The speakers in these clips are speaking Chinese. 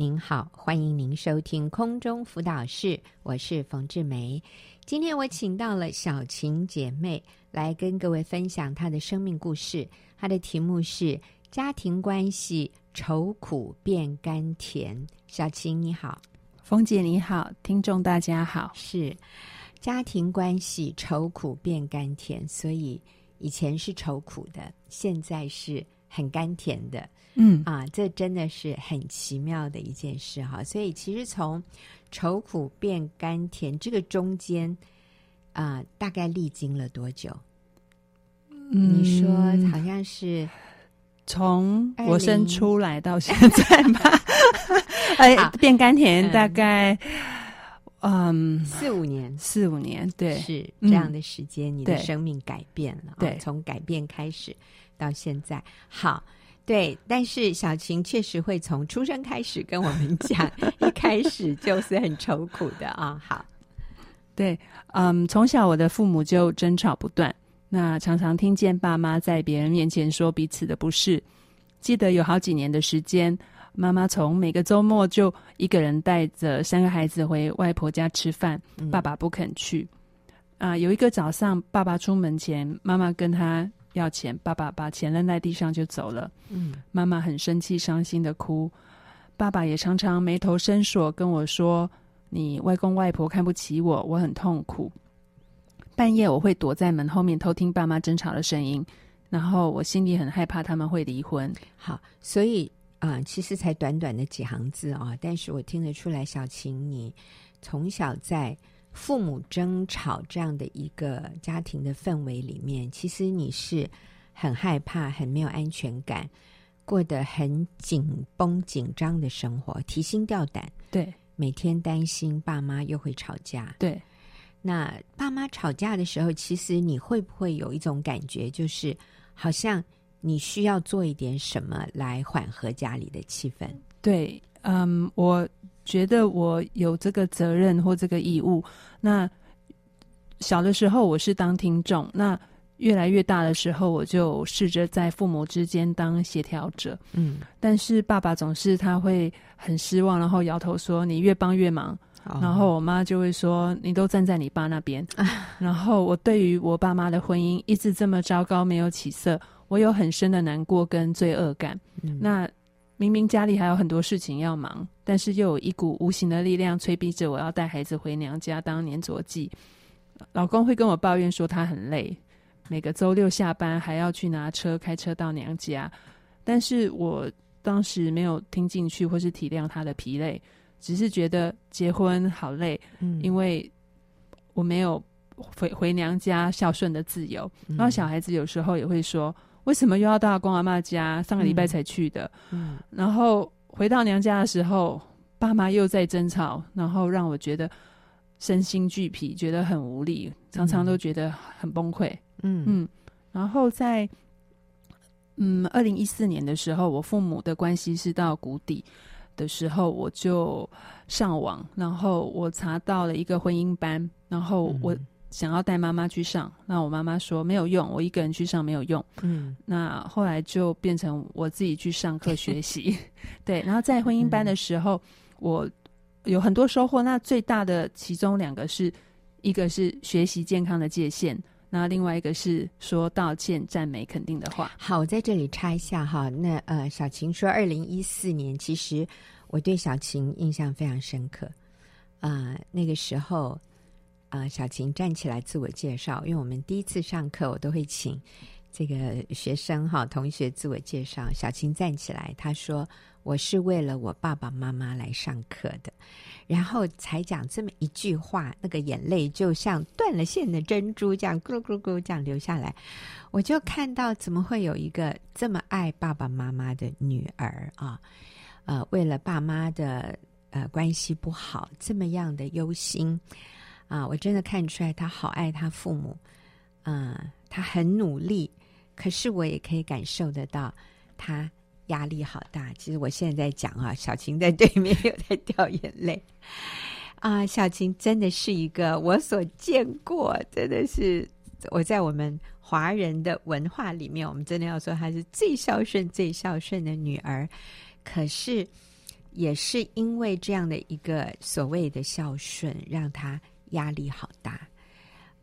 您好，欢迎您收听空中辅导室，我是冯志梅。今天我请到了小琴姐妹来跟各位分享她的生命故事，她的题目是“家庭关系愁苦变甘甜”。小琴你好，冯姐你好，听众大家好。是家庭关系愁苦变甘甜，所以以前是愁苦的，现在是很甘甜的。嗯。啊，这真的是很奇妙的一件事哈。所以其实从愁苦变甘甜这个中间啊，大概历经了多久？嗯，你说好像是从我生出来到现在吧？哎，变甘甜大概嗯。四五年，四五年，对，是这样的时间，嗯、你的生命改变了，对，从改变开始到现在，好。对，但是小晴确实会从出生开始跟我们讲，一开始就是很愁苦的啊。好，对，嗯，从小我的父母就争吵不断，那常常听见爸妈在别人面前说彼此的不是。记得有好几年的时间，妈妈从每个周末就一个人带着三个孩子回外婆家吃饭，嗯、爸爸不肯去。啊，有一个早上，爸爸出门前，妈妈跟他。要钱，爸爸把钱扔在地上就走了。嗯，妈妈很生气，伤心的哭。爸爸也常常眉头深锁，跟我说：“你外公外婆看不起我，我很痛苦。”半夜我会躲在门后面偷听爸妈争吵的声音，然后我心里很害怕他们会离婚。好，所以啊、呃，其实才短短的几行字啊、哦，但是我听得出来，小晴你从小在。父母争吵这样的一个家庭的氛围里面，其实你是很害怕、很没有安全感，过得很紧绷、紧张的生活，提心吊胆。对，每天担心爸妈又会吵架。对，那爸妈吵架的时候，其实你会不会有一种感觉，就是好像你需要做一点什么来缓和家里的气氛？对，嗯，我。觉得我有这个责任或这个义务。那小的时候我是当听众，那越来越大的时候，我就试着在父母之间当协调者。嗯，但是爸爸总是他会很失望，然后摇头说：“你越帮越忙。哦”然后我妈就会说：“你都站在你爸那边。啊 ”然后我对于我爸妈的婚姻一直这么糟糕，没有起色，我有很深的难过跟罪恶感。嗯，那。明明家里还有很多事情要忙，但是又有一股无形的力量催逼着我要带孩子回娘家当年着剂。老公会跟我抱怨说他很累，每个周六下班还要去拿车开车到娘家。但是我当时没有听进去或是体谅他的疲累，只是觉得结婚好累，嗯，因为我没有回回娘家孝顺的自由。然后小孩子有时候也会说。为什么又要到阿公阿妈家？上个礼拜才去的。嗯，然后回到娘家的时候，爸妈又在争吵，然后让我觉得身心俱疲，觉得很无力，常常都觉得很崩溃。嗯嗯，然后在嗯二零一四年的时候，我父母的关系是到谷底的时候，我就上网，然后我查到了一个婚姻班，然后我。嗯想要带妈妈去上，那我妈妈说没有用，我一个人去上没有用。嗯，那后来就变成我自己去上课学习。对，然后在婚姻班的时候，嗯，我有很多收获。那最大的其中两个是，一个是学习健康的界限，那另外一个是说道歉、赞美、肯定的话。好，我在这里插一下哈。那呃，小晴说，二零一四年，其实我对小晴印象非常深刻啊，呃，那个时候。啊、小晴站起来自我介绍，因为我们第一次上课，我都会请这个学生哈同学自我介绍。小晴站起来，她说：“我是为了我爸爸妈妈来上课的。”然后才讲这么一句话，那个眼泪就像断了线的珍珠这样咕噜咕噜咕噜这样流下来。我就看到，怎么会有一个这么爱爸爸妈妈的女儿啊？呃，为了爸妈的呃关系不好，这么样的忧心。啊，我真的看出来他好爱他父母，嗯，他很努力，可是我也可以感受得到他压力好大。其实我现在在讲啊，小晴在对面又在掉眼泪。啊，小晴真的是一个我所见过，真的是我在我们华人的文化里面，我们真的要说她是最孝顺、最孝顺的女儿。可是也是因为这样的一个所谓的孝顺，让她压力好大。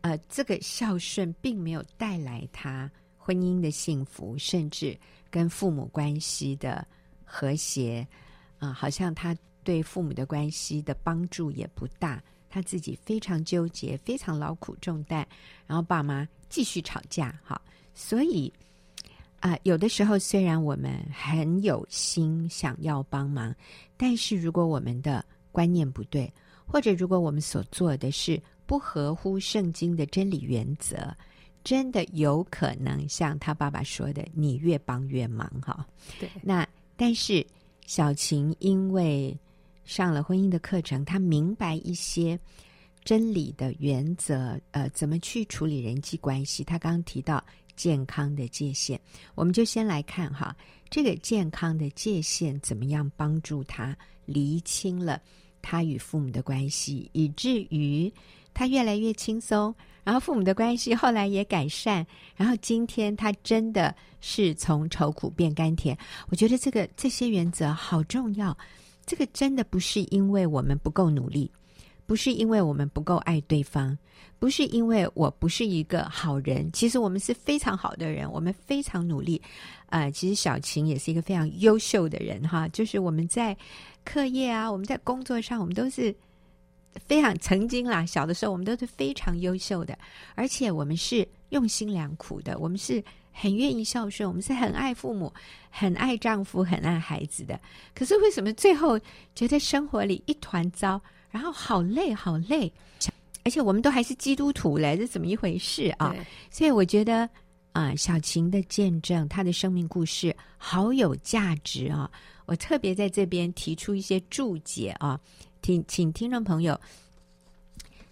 呃，这个孝顺并没有带来他婚姻的幸福，甚至跟父母关系的和谐。啊、好像他对父母的关系的帮助也不大。他自己非常纠结，非常劳苦重担，然后爸妈继续吵架。哈，所以啊、有的时候虽然我们很有心想要帮忙，但是如果我们的观念不对，或者如果我们所做的是不合乎圣经的真理原则，真的有可能像他爸爸说的，你越帮越忙。哈，对。那但是小琴因为。上了婚姻的课程，她明白一些真理的原则，呃，怎么去处理人际关系。他刚刚提到健康的界限，我们就先来看哈，这个健康的界限怎么样帮助他厘清了他与父母的关系，以至于他越来越轻松，然后父母的关系后来也改善，然后今天他真的是从愁苦变甘甜。我觉得这个这些原则好重要。这个真的不是因为我们不够努力，不是因为我们不够爱对方，不是因为我不是一个好人。其实我们是非常好的人，我们非常努力。呃，其实小琴也是一个非常优秀的人哈。就是我们在课业啊，我们在工作上，我们都是非常曾经啦。小的时候，我们都是非常优秀的，而且我们是用心良苦的，我们是。很愿意孝顺，我们是很爱父母、很爱丈夫、很爱孩子的。可是为什么最后觉得生活里一团糟，然后好累好累？而且我们都还是基督徒嘞，这怎么一回事啊？所以我觉得啊、呃，小琴的见证，她的生命故事好有价值啊！我特别在这边提出一些注解啊，请请听众朋友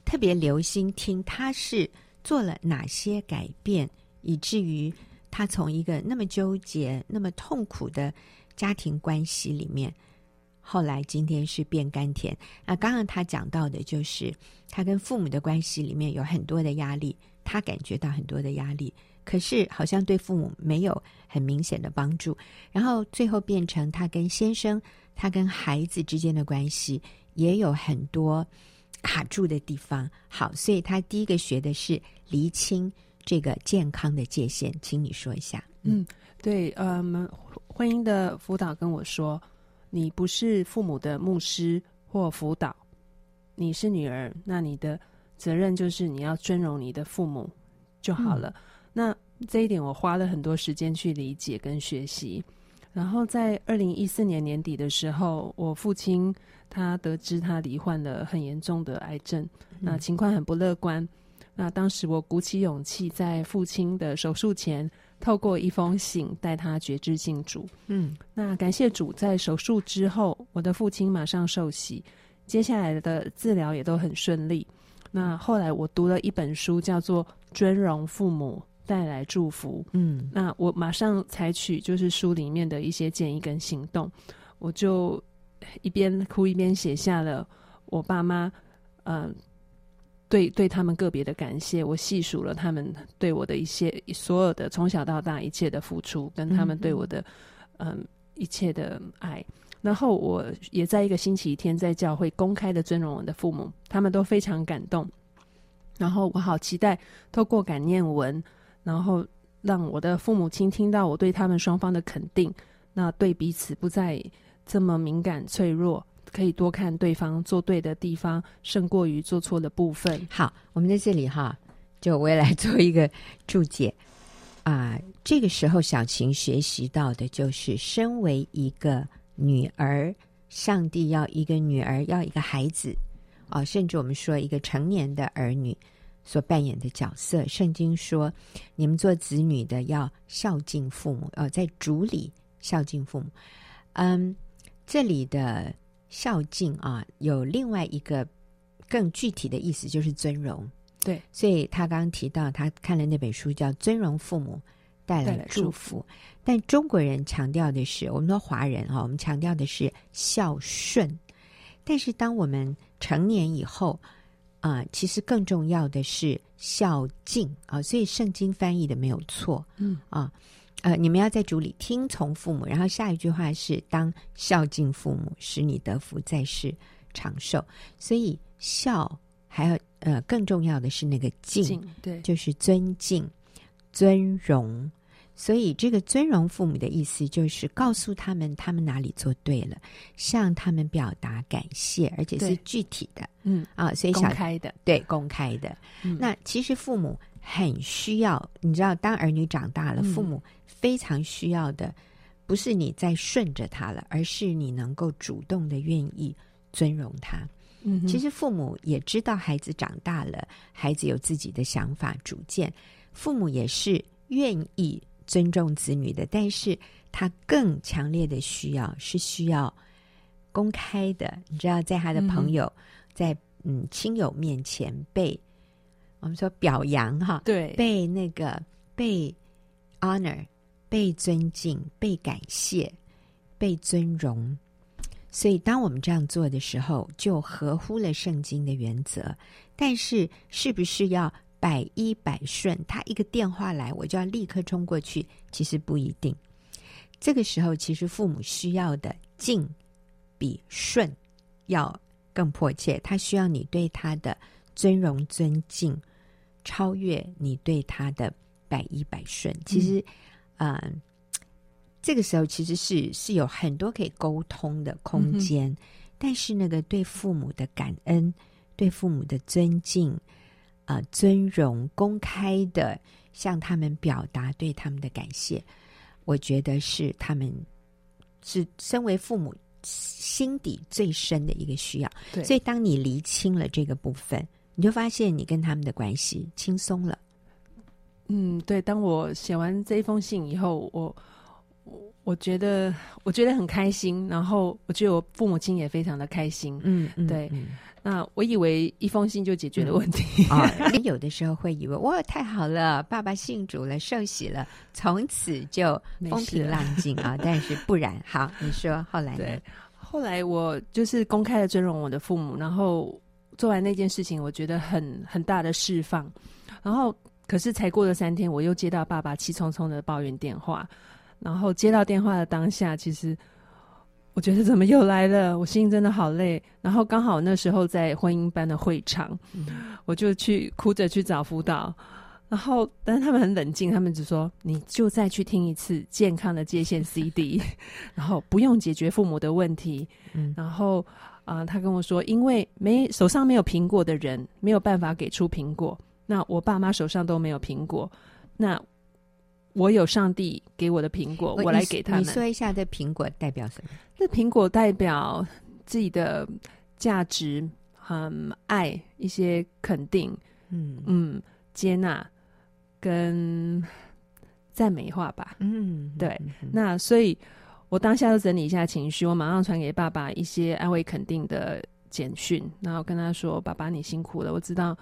特别留心听，她是做了哪些改变，以至于。他从一个那么纠结、那么痛苦的家庭关系里面，后来今天是变甘甜。那刚刚他讲到的就是他跟父母的关系里面有很多的压力，他感觉到很多的压力，可是好像对父母没有很明显的帮助。然后最后变成他跟先生、他跟孩子之间的关系也有很多卡住的地方。好，所以他第一个学的是厘清。这个健康的界限，请你说一下。嗯，对，嗯，婚姻的辅导跟我说，你不是父母的牧师或辅导，你是女儿，那你的责任就是你要尊荣你的父母就好了。嗯、那这一点我花了很多时间去理解跟学习。然后在二零一四年年底的时候，我父亲他得知他罹患了很严重的癌症，嗯、那情况很不乐观。那当时我鼓起勇气，在父亲的手术前，透过一封信带他觉知信主。嗯，那感谢主，在手术之后，我的父亲马上受洗，接下来的治疗也都很顺利。那后来我读了一本书，叫做《尊荣父母带来祝福》。嗯，那我马上采取就是书里面的一些建议跟行动，我就一边哭一边写下了我爸妈，嗯、呃。对，对他们个别的感谢，我细数了他们对我的一些所有的从小到大一切的付出，跟他们对我的嗯，嗯一切的爱。然后我也在一个星期天在教会公开的尊荣我的父母，他们都非常感动。然后我好期待透过感念文，然后让我的父母亲听到我对他们双方的肯定，那对彼此不再这么敏感脆弱。可以多看对方做对的地方，胜过于做错的部分。好，我们在这里哈，就我也来做一个注解啊、这个时候，小琴学习到的就是，身为一个女儿，上帝要一个女儿，要一个孩子啊、甚至我们说一个成年的儿女所扮演的角色。圣经说，你们做子女的要孝敬父母，哦、呃，在主里孝敬父母。嗯，这里的。孝敬啊，有另外一个更具体的意思，就是尊荣。对，所以他刚刚提到，他看了那本书叫《尊荣父母带来祝福》祝福，但中国人强调的是，我们说华人哈，我们强调的是孝顺。但是当我们成年以后啊，其实更重要的是孝敬啊。所以圣经翻译的没有错，嗯啊，呃，你们要在主里听从父母。然后下一句话是当孝敬父母，使你得福，在世长寿。所以孝还有呃更重要的是那个敬，敬对，就是尊敬、尊荣。所以这个尊荣父母的意思就是告诉他们他们哪里做对了，向他们表达感谢，而且是具体的，嗯啊，所以公开的，对，公开的。嗯、那其实父母很需要，你知道，当儿女长大了，父母非常需要的不是你在顺着他了，而是你能够主动的愿意尊荣他。嗯，其实父母也知道孩子长大了，孩子有自己的想法主见，父母也是愿意。尊重子女的，但是他更强烈的需要是需要公开的。你知道，在他的朋友、嗯、在嗯亲友面前被我们说表扬哈，对，被那个被 honor、被尊敬、被感谢、被尊荣。所以，当我们这样做的时候，就合乎了圣经的原则。但是，是不是要？百依百顺，他一个电话来，我就要立刻冲过去。其实不一定。这个时候，其实父母需要的敬比顺要更迫切。他需要你对他的尊荣尊敬，超越你对他的百依百顺。其实，嗯、呃，这个时候其实是是有很多可以沟通的空间。嗯、但是，那个对父母的感恩，对父母的尊敬。啊、呃，尊荣公开的向他们表达对他们的感谢，我觉得是他们是身为父母心底最深的一个需要。所以当你厘清了这个部分，你就发现你跟他们的关系轻松了。嗯，对。当我写完这一封信以后，我我我觉得我觉得很开心，然后我觉得我父母亲也非常的开心。嗯，嗯对。嗯那我以为一封信就解决了问题啊！嗯哦、有的时候会以为哇，太好了，爸爸信主了，受洗了，从此就风平浪静啊！但是不然，好，你说后来呢？对，后来我就是公开的尊荣我的父母，然后做完那件事情，我觉得很很大的释放。然后，可是才过了三天，我又接到爸爸气冲冲的抱怨电话。然后接到电话的当下，其实。我觉得怎么又来了？我心真的好累。然后刚好那时候在婚姻班的会场，嗯、我就去哭着去找辅导。然后，但是他们很冷静，他们只说：“你就再去听一次健康的界限 CD，然后不用解决父母的问题。嗯”然后啊、呃，他跟我说：“因为没手上没有苹果的人，没有办法给出苹果。那我爸妈手上都没有苹果，那。”我有上帝给我的苹果，我来给他们。你说一下，这苹果代表什么？这苹果代表自己的价值、很爱、一些肯定、嗯嗯接纳跟赞美话吧。嗯，对。那所以，我当下就整理一下情绪，我马上传给爸爸一些安慰、肯定的简讯，然后跟他说：“爸爸，你辛苦了，我知道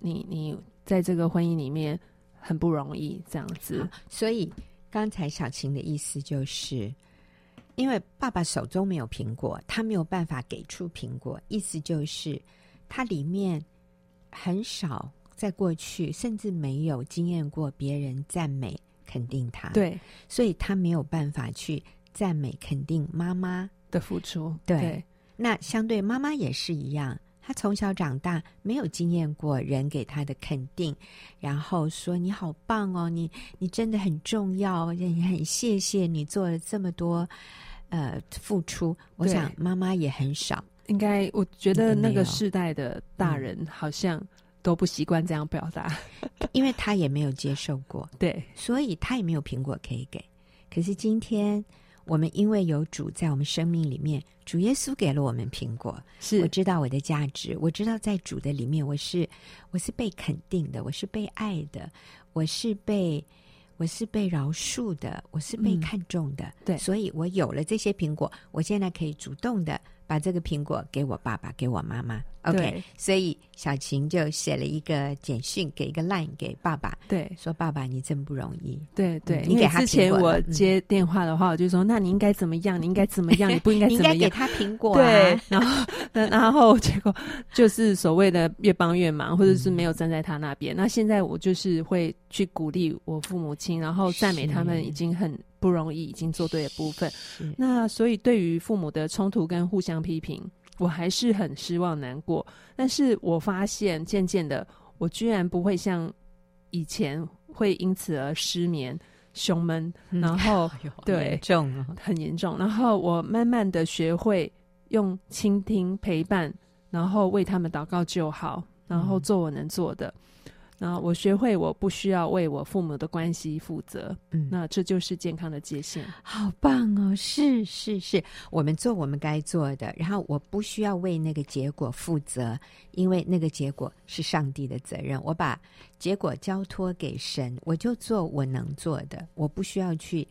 你你在这个婚姻里面。”很不容易这样子，所以刚才小琴的意思就是，因为爸爸手中没有苹果，他没有办法给出苹果，意思就是他里面很少在过去，甚至没有经验过别人赞美肯定他，对，所以他没有办法去赞美肯定妈妈的付出，对，对，那相对妈妈也是一样。她从小长大没有经验过人给她的肯定，然后说你好棒哦，你你真的很重要，也很谢谢你做了这么多呃付出。我想妈妈也很少，应该我觉得那个世代的大人好像都不习惯这样表达，嗯、因为他也没有接受过，对，所以他也没有苹果可以给。可是今天。我们因为有主在我们生命里面，主耶稣给了我们苹果。是，我知道我的价值，我知道在主的里面，我是我是被肯定的，我是被爱的，我是被我是被饶恕的，我是被看重的。嗯、对，所以我有了这些苹果，我现在可以主动的把这个苹果给我爸爸，给我妈妈。OK，所以小琴就写了一个简讯，给一个 line 给爸爸，对，说爸爸你真不容易。对对，你给他之前我接电话的话，我就说那你应该怎么样？你应该怎么样？你不应该怎么样？你应该给他苹果。对，然后 然后结果就是所谓的越帮越忙，或者是没有站在他那边。那现在我就是会去鼓励我父母亲，然后赞美他们已经很不容易，已经做对的部分。那所以对于父母的冲突跟互相批评。我还是很失望、难过，但是我发现渐渐的，我居然不会像以前会因此而失眠、胸闷，然后、嗯、对，严重哦，很严重。然后我慢慢的学会用倾听、陪伴，然后为他们祷告就好，然后做我能做的。嗯然后我学会，我不需要为我父母的关系负责，嗯，那这就是健康的界限。好棒哦！是是是，我们做我们该做的，然后我不需要为那个结果负责，因为那个结果是上帝的责任。我把结果交托给神，我就做我能做的，我不需要去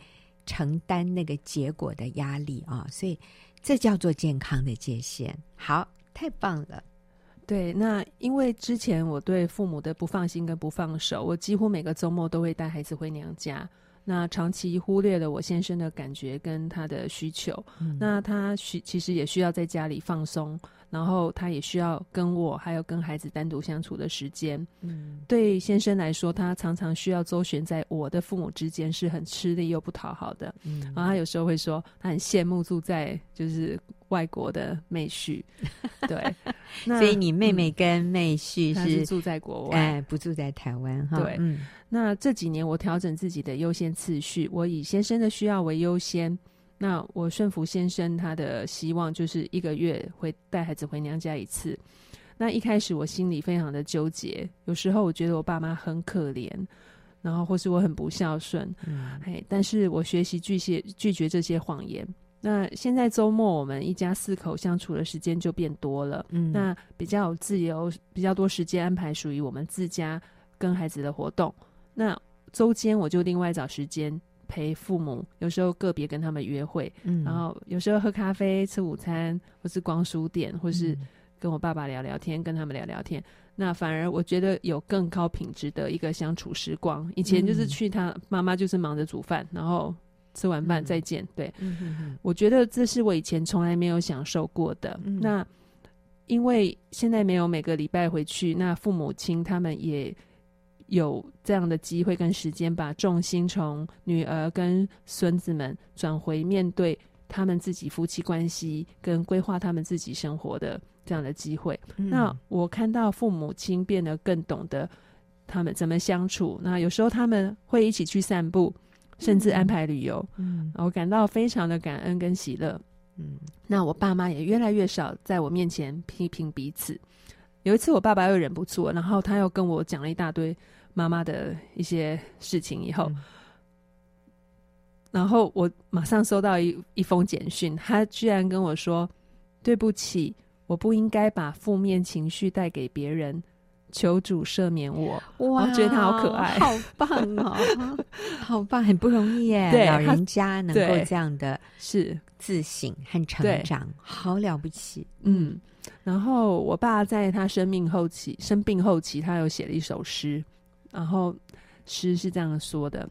承担那个结果的压力啊！所以这叫做健康的界限。好，太棒了。对，那因为之前我对父母的不放心跟不放手，我几乎每个周末都会带孩子回娘家，那长期忽略了我先生的感觉跟他的需求，嗯、那他需其实也需要在家里放松。然后他也需要跟我还有跟孩子单独相处的时间。嗯，对先生来说，他常常需要周旋在我的父母之间，是很吃力又不讨好的。嗯，然后他有时候会说，他很羡慕住在就是外国的妹婿。对，所以你妹妹跟妹婿是，住在国外，哎，不住在台湾哈。对，嗯，那这几年我调整自己的优先次序，我以先生的需要为优先。那我顺服先生他的希望，就是一个月会带孩子回娘家一次。那一开始我心里非常的纠结，有时候我觉得我爸妈很可怜，然后或是我很不孝顺，嗯，哎，但是我学习拒绝拒绝这些谎言。那现在周末我们一家四口相处的时间就变多了，嗯，那比较有自由，比较多时间安排属于我们自家跟孩子的活动。那周间我就另外找时间。陪父母，有时候个别跟他们约会，嗯，然后有时候喝咖啡、吃午餐，或是逛书店，或是跟我爸爸聊聊天，跟他们聊聊天。那反而我觉得有更高品质的一个相处时光。以前就是去他妈妈就是忙着煮饭，然后吃完饭再见。对，我觉得这是我以前从来没有享受过的。嗯，那因为现在没有每个礼拜回去，那父母亲他们也。有这样的机会跟时间，把重心从女儿跟孙子们转回面对他们自己夫妻关系跟规划他们自己生活的这样的机会。嗯。那我看到父母亲变得更懂得他们怎么相处。那有时候他们会一起去散步，甚至安排旅游。嗯，我感到非常的感恩跟喜乐。嗯，那我爸妈也越来越少在我面前批评彼此。有一次，我爸爸又忍不住，然后他又跟我讲了一大堆。妈妈的一些事情以后，嗯、然后我马上收到一一封简讯，他居然跟我说：“对不起，我不应该把负面情绪带给别人，求主赦免我。”哇，我觉得他好可爱，好棒哦，好棒，很不容易耶。老人家能够这样的是自省和成长，好了不起。嗯，然后我爸在他生命后期生病后期，他有写了一首诗。然后诗是这样说的：“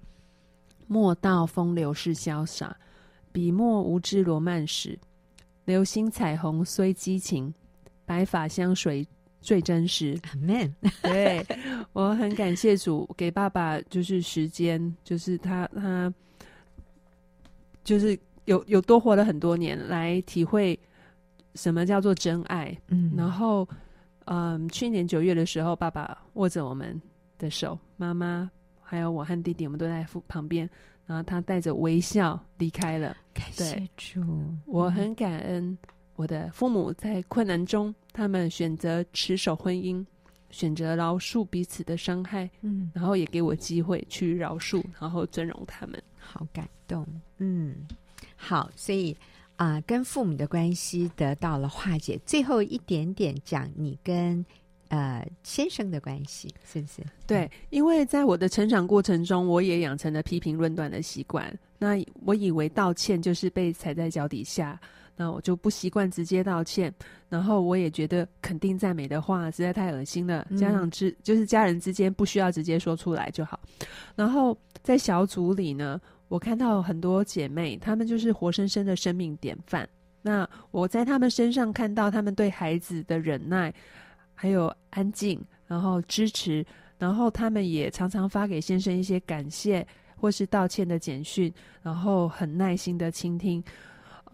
莫道风流是潇洒，笔墨无知罗曼史。流星彩虹虽激情，白发香水最真实。” Amen。对，我很感谢主给爸爸就是时间，就是他他就是有有多活了很多年来体会什么叫做真爱。嗯，然后嗯，去年九月的时候，爸爸握着我们。的手，妈妈还有我和弟弟，我们都在父旁边。然后他带着微笑离开了。感谢主，我很感恩我的父母在困难中，他们选择持守婚姻，选择饶恕彼此的伤害。嗯，然后也给我机会去饶恕，然后尊荣他们。好感动。嗯，好，所以啊、呃，跟父母的关系得到了化解。最后一点点讲你跟。呃，先生的关系是不是？对，因为在我的成长过程中，我也养成了批评论断的习惯。那我以为道歉就是被踩在脚底下，那我就不习惯直接道歉，然后我也觉得肯定赞美的话实在太恶心了。家长之、嗯、就是家人之间不需要直接说出来就好。然后在小组里呢，我看到很多姐妹，她们就是活生生的生命典范。那我在她们身上看到她们对孩子的忍耐，还有安静，然后支持，然后她们也常常发给先生一些感谢或是道歉的简讯，然后很耐心的倾听。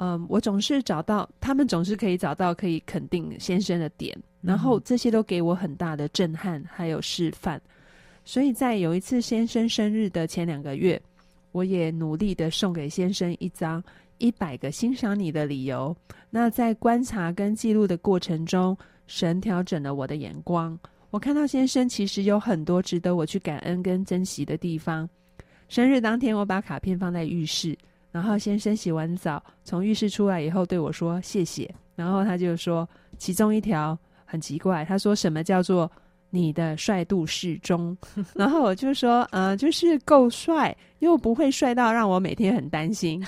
嗯，我总是找到他们，总是可以找到可以肯定先生的点，然后这些都给我很大的震撼，还有示范。所以在有一次先生生日的前两个月，我也努力的送给先生一张一百个欣赏你的理由。那在观察跟记录的过程中，神调整了我的眼光，我看到先生其实有很多值得我去感恩跟珍惜的地方。生日当天，我把卡片放在浴室。然后先生洗完澡，从浴室出来以后对我说谢谢。然后他就说，其中一条很奇怪，他说什么叫做你的帅度适中？然后我就说，呃，就是够帅，又不会帅到让我每天很担心。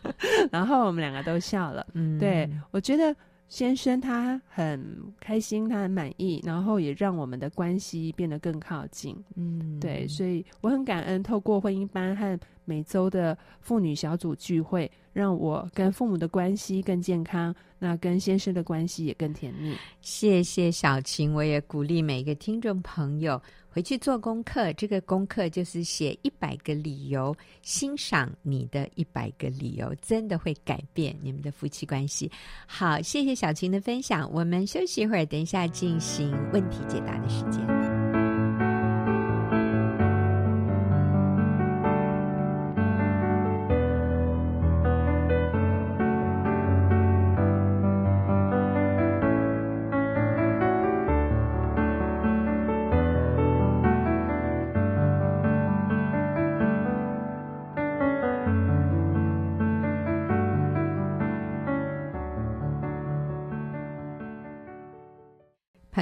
然后我们两个都笑了。嗯，对，我觉得。先生他很开心，他很满意，然后也让我们的关系变得更靠近。嗯，对，所以我很感恩，透过婚姻班和每周的妇女小组聚会，让我跟父母的关系更健康，那跟先生的关系也更甜蜜。谢谢小琴，我也鼓励每个听众朋友。回去做功课，这个功课就是写一百个理由，欣赏你的一百个理由，真的会改变你们的夫妻关系。好，谢谢小琴的分享，我们休息一会儿，等一下进行问题解答的时间。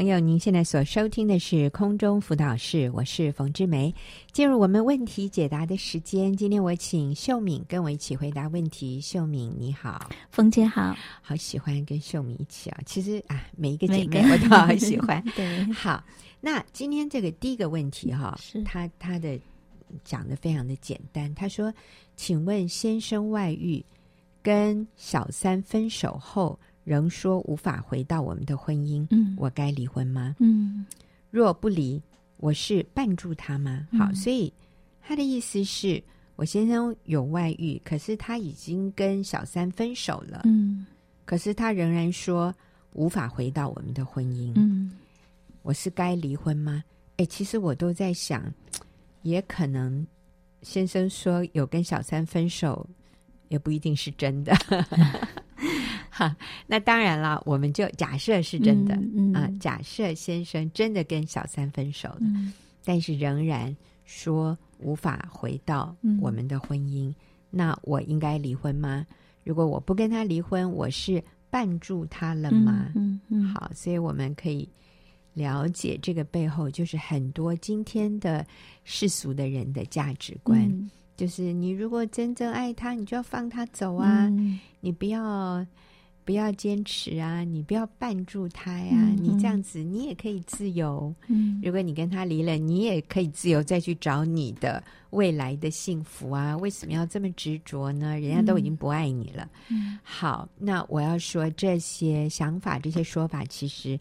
朋友，您现在所收听的是空中辅导室，我是冯志梅。进入我们问题解答的时间，今天我请秀敏跟我一起回答问题。秀敏，你好，冯姐好，好喜欢跟秀敏一起啊。其实啊，每一个姐妹我都好喜欢。对，好，那今天这个第一个问题哈，是他他的讲的非常的简单。他说：“请问先生外遇，跟小三分手后。”仍说无法回到我们的婚姻，嗯，我该离婚吗？嗯，若不离，我是绊住他吗？好，所以他的意思是我先生有外遇，可是他已经跟小三分手了，嗯，可是他仍然说无法回到我们的婚姻，嗯，我是该离婚吗？哎，其实我都在想，也可能先生说有跟小三分手，也不一定是真的。哈，那当然了，我们就假设是真的、嗯嗯、啊。假设先生真的跟小三分手了，嗯、但是仍然说无法回到我们的婚姻，嗯、那我应该离婚吗？如果我不跟他离婚，我是绊住他了吗？嗯嗯。嗯好，所以我们可以了解这个背后，就是很多今天的世俗的人的价值观，嗯、就是你如果真正爱他，你就要放他走啊，嗯、你不要。不要坚持啊！你不要绊住他呀！嗯、你这样子，你也可以自由。嗯，如果你跟他离了，你也可以自由再去找你的未来的幸福啊！为什么要这么执着呢？人家都已经不爱你了。嗯，好，那我要说这些想法、这些说法，其实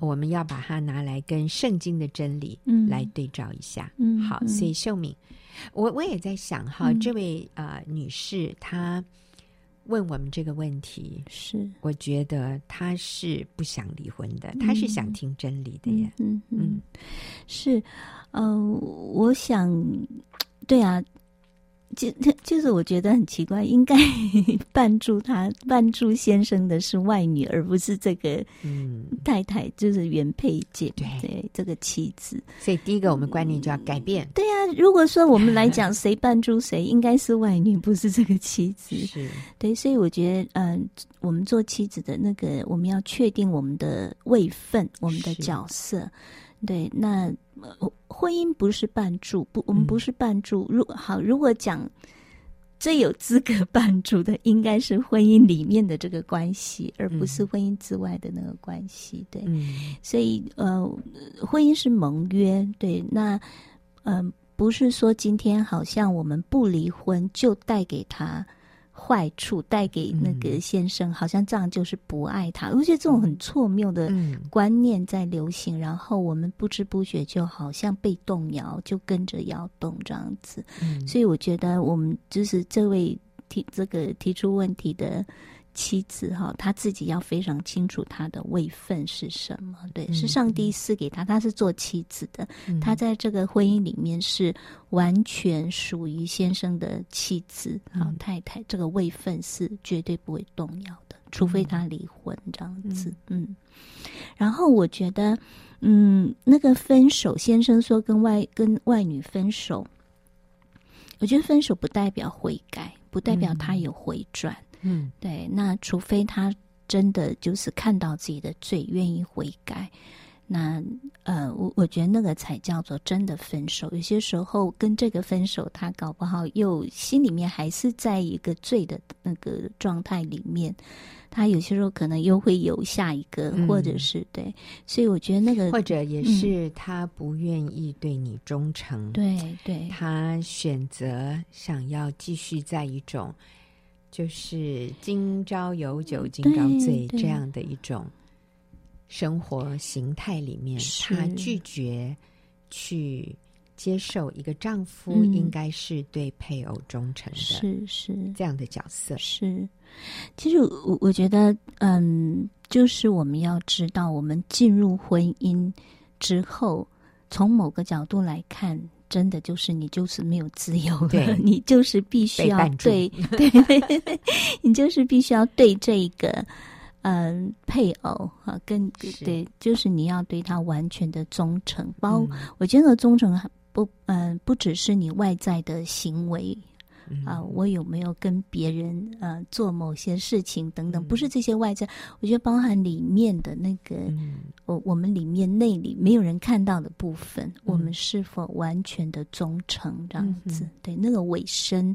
我们要把它拿来跟圣经的真理来对照一下。嗯，好，所以秀敏，我我也在想哈，嗯、这位呃女士她。问我们这个问题，是我觉得他是不想离婚的，嗯、他是想听真理的呀。嗯嗯，嗯，是，嗯、呃，我想，对啊。就就是我觉得很奇怪，应该 绊住他、绊住先生的是外女，而不是这个太太，就是原配姐，对、这个妻子。所以第一个，我们观念就要改变。对啊，如果说我们来 讲，谁绊住谁，应该是外女，不是这个妻子。是，对，所以我觉得，嗯、呃，我们做妻子的那个，我们要确定我们的位分，我们的角色。对，那婚姻不是伴住，不，我们不是伴住。如好，如果讲最有资格 伴住的应该是婚姻里面的这个关系，而不是婚姻之外的那个关系。对，嗯、所以呃，婚姻是盟约。对，那嗯、呃，不是说今天好像我们不离婚就带给他。坏处带给那个先生，嗯、好像这样就是不爱他。我觉得这种很错谬的观念在流行，嗯、然后我们不知不觉就好像被动摇，就跟着摇动这样子。嗯、所以我觉得我们就是这位提这个提出问题的。妻子哈，他自己要非常清楚他的位分是什么。对，是上帝赐给他，他是做妻子的，嗯、他在这个婚姻里面是完全属于先生的妻子，好、嗯、太太，这个位分是绝对不会动摇的，除非他离婚这样子。嗯，嗯，然后我觉得，嗯，那个分手，先生说跟外跟外女分手，我觉得分手不代表悔改，不代表他有回转。嗯嗯，对，那除非他真的就是看到自己的罪，愿意悔改，那呃，我我觉得那个才叫做真的分手。有些时候跟这个分手，他搞不好又心里面还是在一个罪的那个状态里面，他有些时候可能又会有下一个，嗯、或者是对，所以我觉得那个或者也是他不愿意对你忠诚，嗯、对对，他选择想要继续在一种。就是今朝有酒今朝醉这样的一种生活形态里面，她拒绝去接受一个丈夫应该是对配偶忠诚的，是是这样的角色。是，其实我我觉得，嗯，就是我们要知道，我们进入婚姻之后，从某个角度来看。真的就是你就是没有自由的，你就是必须要对 对，你就是必须要对这个嗯、呃、配偶啊，跟对，就是你要对他完全的忠诚。包、嗯、我觉得忠诚不嗯、呃，不只是你外在的行为。啊，我有没有跟别人呃做某些事情等等？不是这些外在，我觉得包含里面的那个，我、嗯、我们里面内里没有人看到的部分，嗯、我们是否完全的忠诚这样子？嗯、对，那个尾声，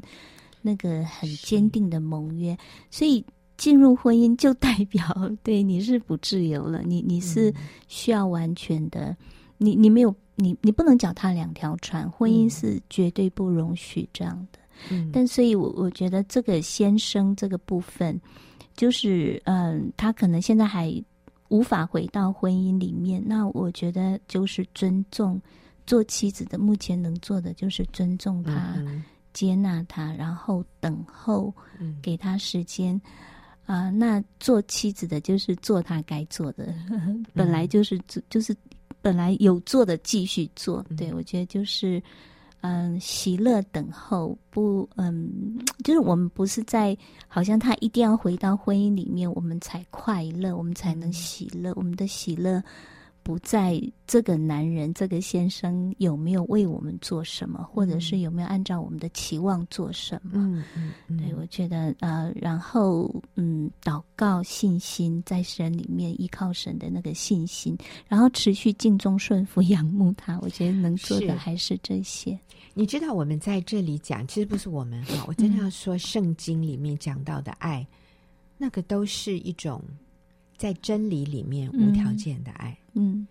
那个很坚定的盟约，所以进入婚姻就代表对你是不自由了，你你是需要完全的，嗯、你你没有你你不能脚踏两条船，婚姻是绝对不容许这样的。嗯，但所以我，我我觉得这个先生这个部分，就是嗯，他可能现在还无法回到婚姻里面。那我觉得就是尊重做妻子的，目前能做的就是尊重他、嗯、接纳他，然后等候，给他时间。啊、那做妻子的就是做他该做的，本来就是就是本来有做的继续做。对，我觉得就是。嗯，喜乐等候不，嗯，就是我们不是在好像他一定要回到婚姻里面，我们才快乐，我们才能喜乐，嗯、我们的喜乐。不在这个男人，这个先生有没有为我们做什么，或者是有没有按照我们的期望做什么？嗯嗯，嗯对，我觉得呃，然后嗯，祷告信心在神里面依靠神的那个信心，然后持续敬忠顺服 仰慕他。我觉得能做的还是这些。你知道我们在这里讲，其实不是我们哈，我真的要说圣经里面讲到的爱，嗯、那个都是一种。在真理里面无条件的爱，嗯，嗯，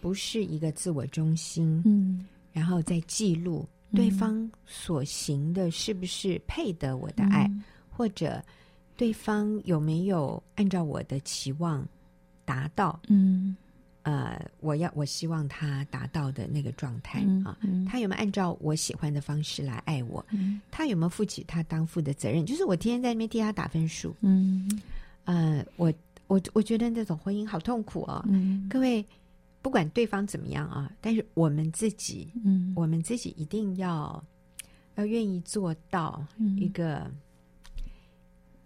不是一个自我中心，嗯，然后再记录对方所行的是不是配得我的爱，嗯、或者对方有没有按照我的期望达到，嗯，呃，我要我希望他达到的那个状态、嗯、啊，他有没有按照我喜欢的方式来爱我？嗯、他有没有负起他当负的责任？就是我天天在那边替他打分数，嗯，呃，我。我我觉得那种婚姻好痛苦哦。嗯，各位，不管对方怎么样啊，但是我们自己，嗯，我们自己一定要要愿意做到一个，嗯，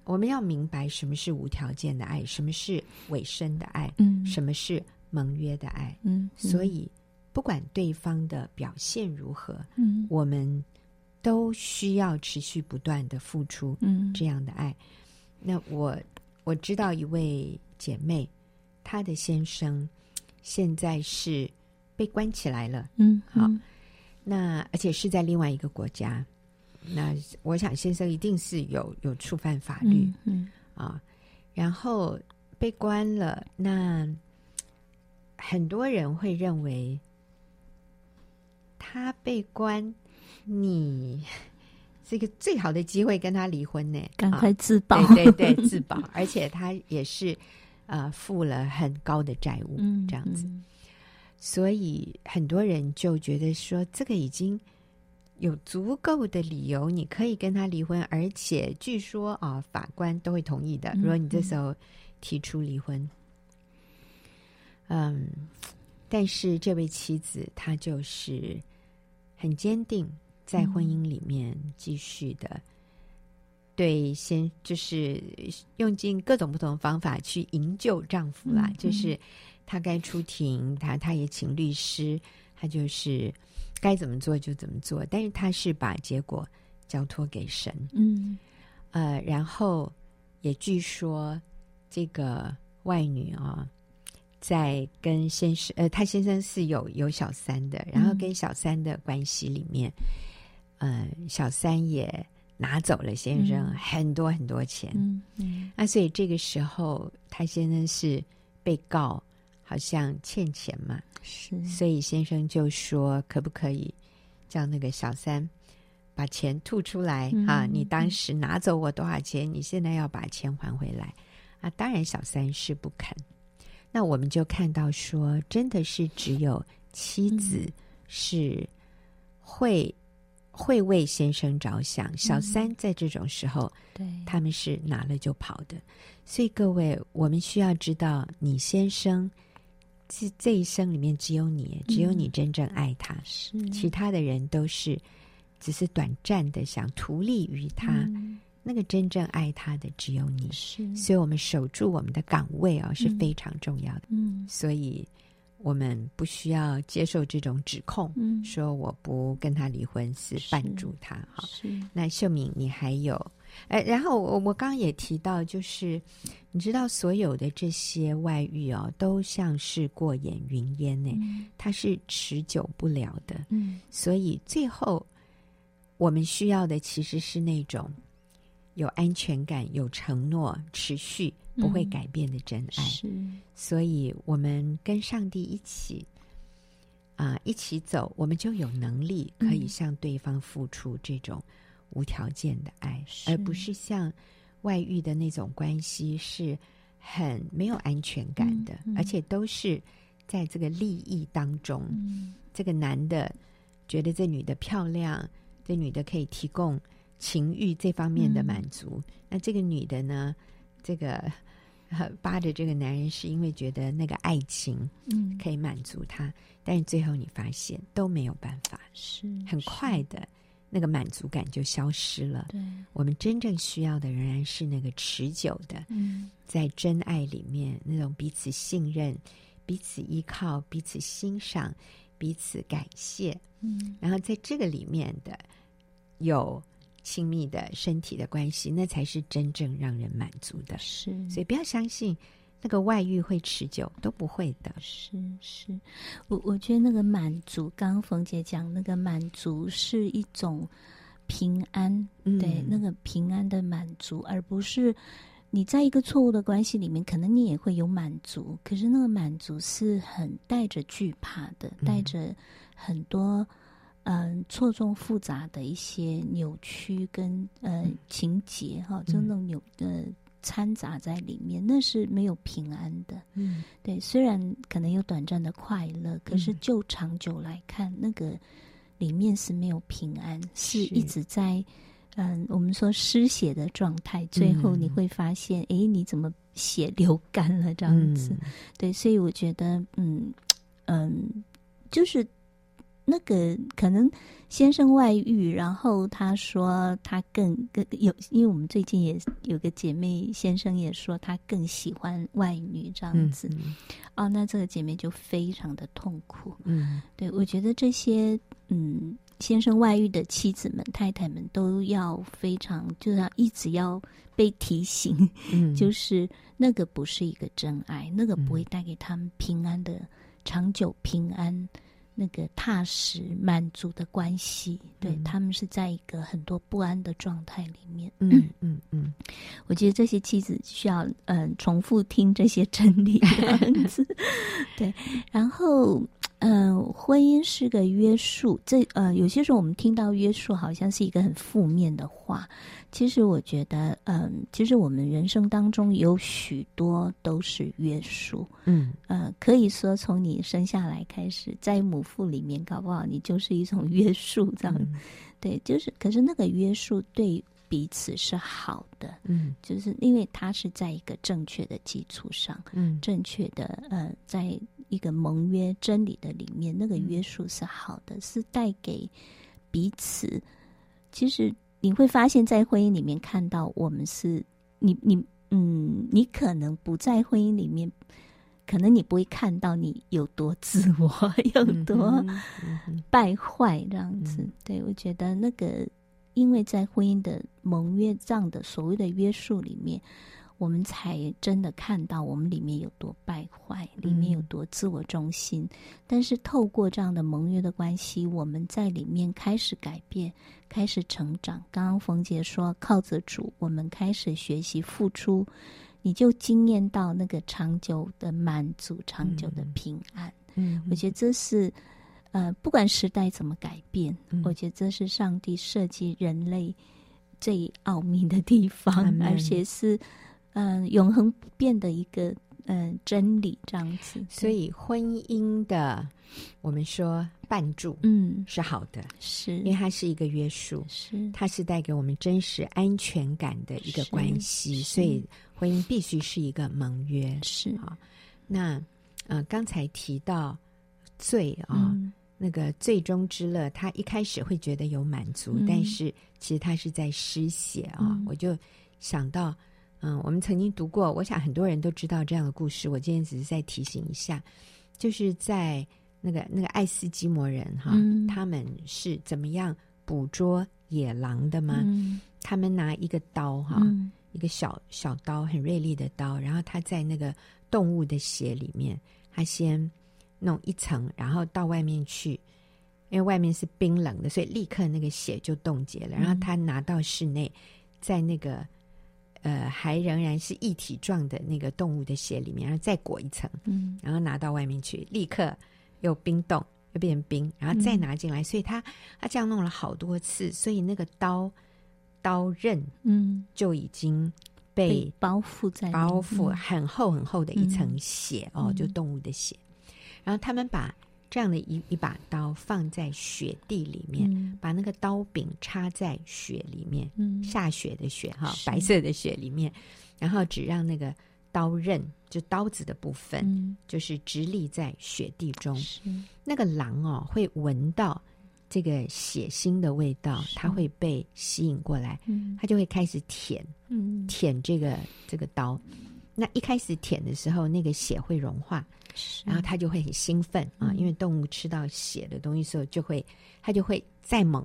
我们要明白什么是无条件的爱，什么是委身的爱，嗯，什么是盟约的爱，嗯，所以不管对方的表现如何，嗯，我们都需要持续不断的付出，嗯，这样的爱。那我。我知道一位姐妹，她的先生现在是被关起来了。嗯，嗯，好，那而且是在另外一个国家。那我想先生一定是有有触犯法律，嗯，嗯啊，然后被关了。那很多人会认为他被关，你这个最好的机会跟他离婚呢，赶快自保，啊、对对对，自保，而且他也是呃负了很高的债务，嗯，这样子。嗯。所以很多人就觉得说，这个已经有足够的理由，你可以跟他离婚，而且据说啊，法官都会同意的。如果你这时候提出离婚，嗯，嗯，但是这位妻子她就是很坚定，在婚姻里面继续的对先，就是用尽各种不同的方法去营救丈夫啦，就是。他该出庭，他他也请律师，他就是该怎么做就怎么做。但是他是把结果交托给神，嗯，呃，然后也据说这个外女啊，在跟先生，呃，他先生是有有小三的，然后跟小三的关系里面，嗯、呃，小三也拿走了先生很多很多钱，嗯嗯，那所以这个时候他先生是被告。好像欠钱嘛，是，所以先生就说：“可不可以叫那个小三把钱吐出来、嗯、啊？你当时拿走我多少钱？你现在要把钱还回来啊？”当然，小三是不肯。那我们就看到说，真的是只有妻子是会、嗯、会为先生着想，小三在这种时候，对、嗯，他们是拿了就跑的。所以各位，我们需要知道，你先生。这这一生里面只有你，只有你真正爱他，嗯、是其他的人都是只是短暂的想图利于他、嗯。那个真正爱他的只有你，是，所以我们守住我们的岗位啊、哦、是非常重要的。嗯，所以我们不需要接受这种指控，嗯，说我不跟他离婚是绊住他。哈，那秀敏，你还有？哎，然后我我刚刚也提到，就是你知道，所有的这些外遇哦，都像是过眼云烟呢，嗯，它是持久不了的。嗯，所以最后我们需要的其实是那种有安全感、有承诺、持续不会改变的真爱。嗯，是，所以我们跟上帝一起啊，呃，一起走，我们就有能力可以向对方付出这种。无条件的爱，而不是像外遇的那种关系，是很没有安全感的，而且都是在这个利益当中。嗯、这个男的觉得这女的漂亮，这女的可以提供情欲这方面的满足，嗯、那这个女的呢，这个 扒着这个男人，是因为觉得那个爱情嗯可以满足他，嗯、但是最后你发现都没有办法，是很快的。那个满足感就消失了。对，我们真正需要的仍然是那个持久的，嗯，在真爱里面那种彼此信任、彼此依靠、彼此欣赏、彼此感谢，嗯，然后在这个里面的有亲密的身体的关系，那才是真正让人满足的。是，所以不要相信。那个外遇会持久，都不会的。是是，我我觉得那个满足，刚刚冯姐讲那个满足是一种平安，嗯、对，那个平安的满足，而不是你在一个错误的关系里面，可能你也会有满足，可是那个满足是很带着惧怕的，带着很多嗯、呃、错综复杂的一些扭曲跟呃、嗯、情节哈，就那种扭呃。掺杂在里面，那是没有平安的。嗯，对，虽然可能有短暂的快乐，可是就长久来看，嗯、那个里面是没有平安，是，是一直在嗯，我们说失血的状态。最后你会发现，哎、嗯，你怎么血流干了这样子？嗯、对，所以我觉得，嗯嗯，就是。那个可能先生外遇，然后他说他更更有，因为我们最近也有个姐妹先生也说他更喜欢外女这样子，嗯，哦，那这个姐妹就非常的痛苦。嗯，对，我觉得这些嗯先生外遇的妻子们、太太们都要非常，就要一直要被提醒，嗯，就是那个不是一个真爱，那个不会带给他们平安的长久平安。那个踏实满足的关系，对、嗯、他们是在一个很多不安的状态里面。嗯嗯 嗯，嗯我觉得这些妻子需要嗯、呃、重复听这些真理，这样子。对，然后嗯、呃，婚姻是个约束，这呃有些时候我们听到约束好像是一个很负面的话。其实我觉得，嗯，其实我们人生当中有许多都是约束，嗯，呃，可以说从你生下来开始，在母腹里面，搞不好你就是一种约束，这样，嗯、对，就是，可是那个约束对彼此是好的，嗯，就是因为它是在一个正确的基础上，嗯，正确的，呃，在一个盟约真理的里面，那个约束是好的，是带给彼此，其实。你会发现在婚姻里面看到我们是你你嗯，你可能不在婚姻里面，可能你不会看到你有多自我，有多败坏这样子。嗯、对，我觉得那个，因为在婚姻的盟约这样的所谓的约束里面。我们才真的看到我们里面有多败坏，里面有多自我中心。嗯、但是透过这样的盟约的关系，我们在里面开始改变，开始成长。刚刚冯姐说，靠着主，我们开始学习付出，你就经验到那个长久的满足、长久的平安。嗯，我觉得这是，呃，不管时代怎么改变，嗯、我觉得这是上帝设计人类最奥秘的地方，嗯、而且是。嗯，永恒不变的一个嗯真理这样子，所以婚姻的我们说绊住，嗯，是好的，是。因为它是一个约束，是。它是带给我们真实安全感的一个关系，所以婚姻必须是一个盟约，是。啊。那呃，刚才提到罪啊，哦嗯、那个最终之乐，他一开始会觉得有满足，嗯、但是其实他是在失血啊，哦嗯、我就想到。嗯，我们曾经读过，我想很多人都知道这样的故事。我今天只是再提醒一下，就是在那个那个爱斯基摩人哈，嗯、他们是怎么样捕捉野狼的吗？嗯、他们拿一个刀哈，嗯、一个一个小小刀，很锐利的刀，然后他在那个动物的血里面，他先弄一层，然后到外面去，因为外面是冰冷的，所以立刻那个血就冻结了。然后他拿到室内，在那个。呃，还仍然是一体状的那个动物的血里面，然后再裹一层，嗯，然后拿到外面去，立刻又冰冻，又变成冰，然后再拿进来，嗯、所以他他这样弄了好多次，所以那个刀刀刃，嗯，就已经被，被包覆在包覆很厚很厚的一层血、嗯、哦，就动物的血，然后他们把。这样的一一把刀放在雪地里面，嗯、把那个刀柄插在雪里面，嗯、下雪的雪哈，白色的雪里面，然后只让那个刀刃就刀子的部分，嗯、就是直立在雪地中。那个狼哦，会闻到这个血腥的味道，它会被吸引过来，嗯、它就会开始舔，嗯、舔这个这个刀。那一开始舔的时候，那个血会融化。然后他就会很兴奋啊，因为动物吃到血的东西时候，就会他就会再猛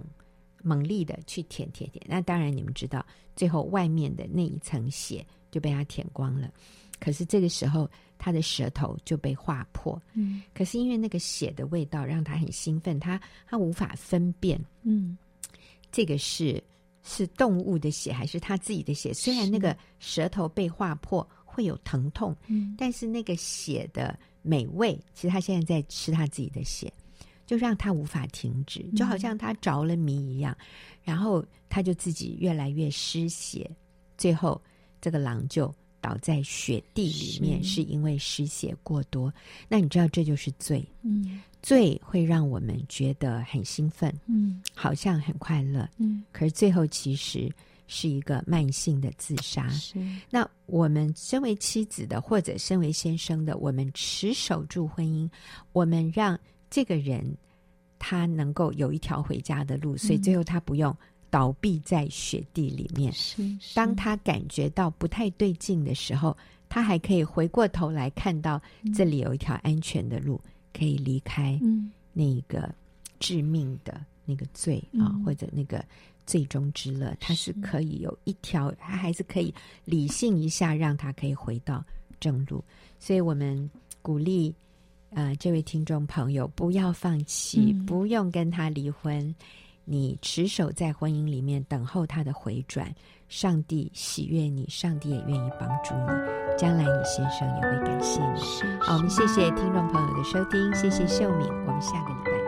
猛力的去舔舔舔。那当然你们知道，最后外面的那一层血就被他舔光了。可是这个时候，他的舌头就被划破。嗯，可是因为那个血的味道让他很兴奋，他他无法分辨，嗯，这个是是动物的血还是他自己的血。虽然那个舌头被划破会有疼痛，嗯，但是那个血的。美味，其实他现在在吃他自己的血，就让他无法停止，就好像他着了迷一样。嗯、然后他就自己越来越失血，最后这个狼就倒在雪地里面，是，是因为失血过多。那你知道这就是罪，嗯，罪会让我们觉得很兴奋，嗯，好像很快乐，嗯，可是最后其实。是一个慢性的自杀。是。那我们身为妻子的，或者身为先生的，我们持守住婚姻，我们让这个人他能够有一条回家的路，所以最后他不用倒闭在雪地里面。是。是。当他感觉到不太对劲的时候，他还可以回过头来看到这里有一条安全的路，可以离开那个致命的那个罪啊，嗯、或者那个。最终之乐，他是可以有一条，是他还是可以理性一下，让他可以回到正路。所以我们鼓励，呃，这位听众朋友，不要放弃，嗯、不用跟他离婚，你持守在婚姻里面，等候他的回转。上帝喜悦你，上帝也愿意帮助你，将来你先生也会感谢你。好，我们谢谢听众朋友的收听，谢谢秀敏，我们下个礼拜。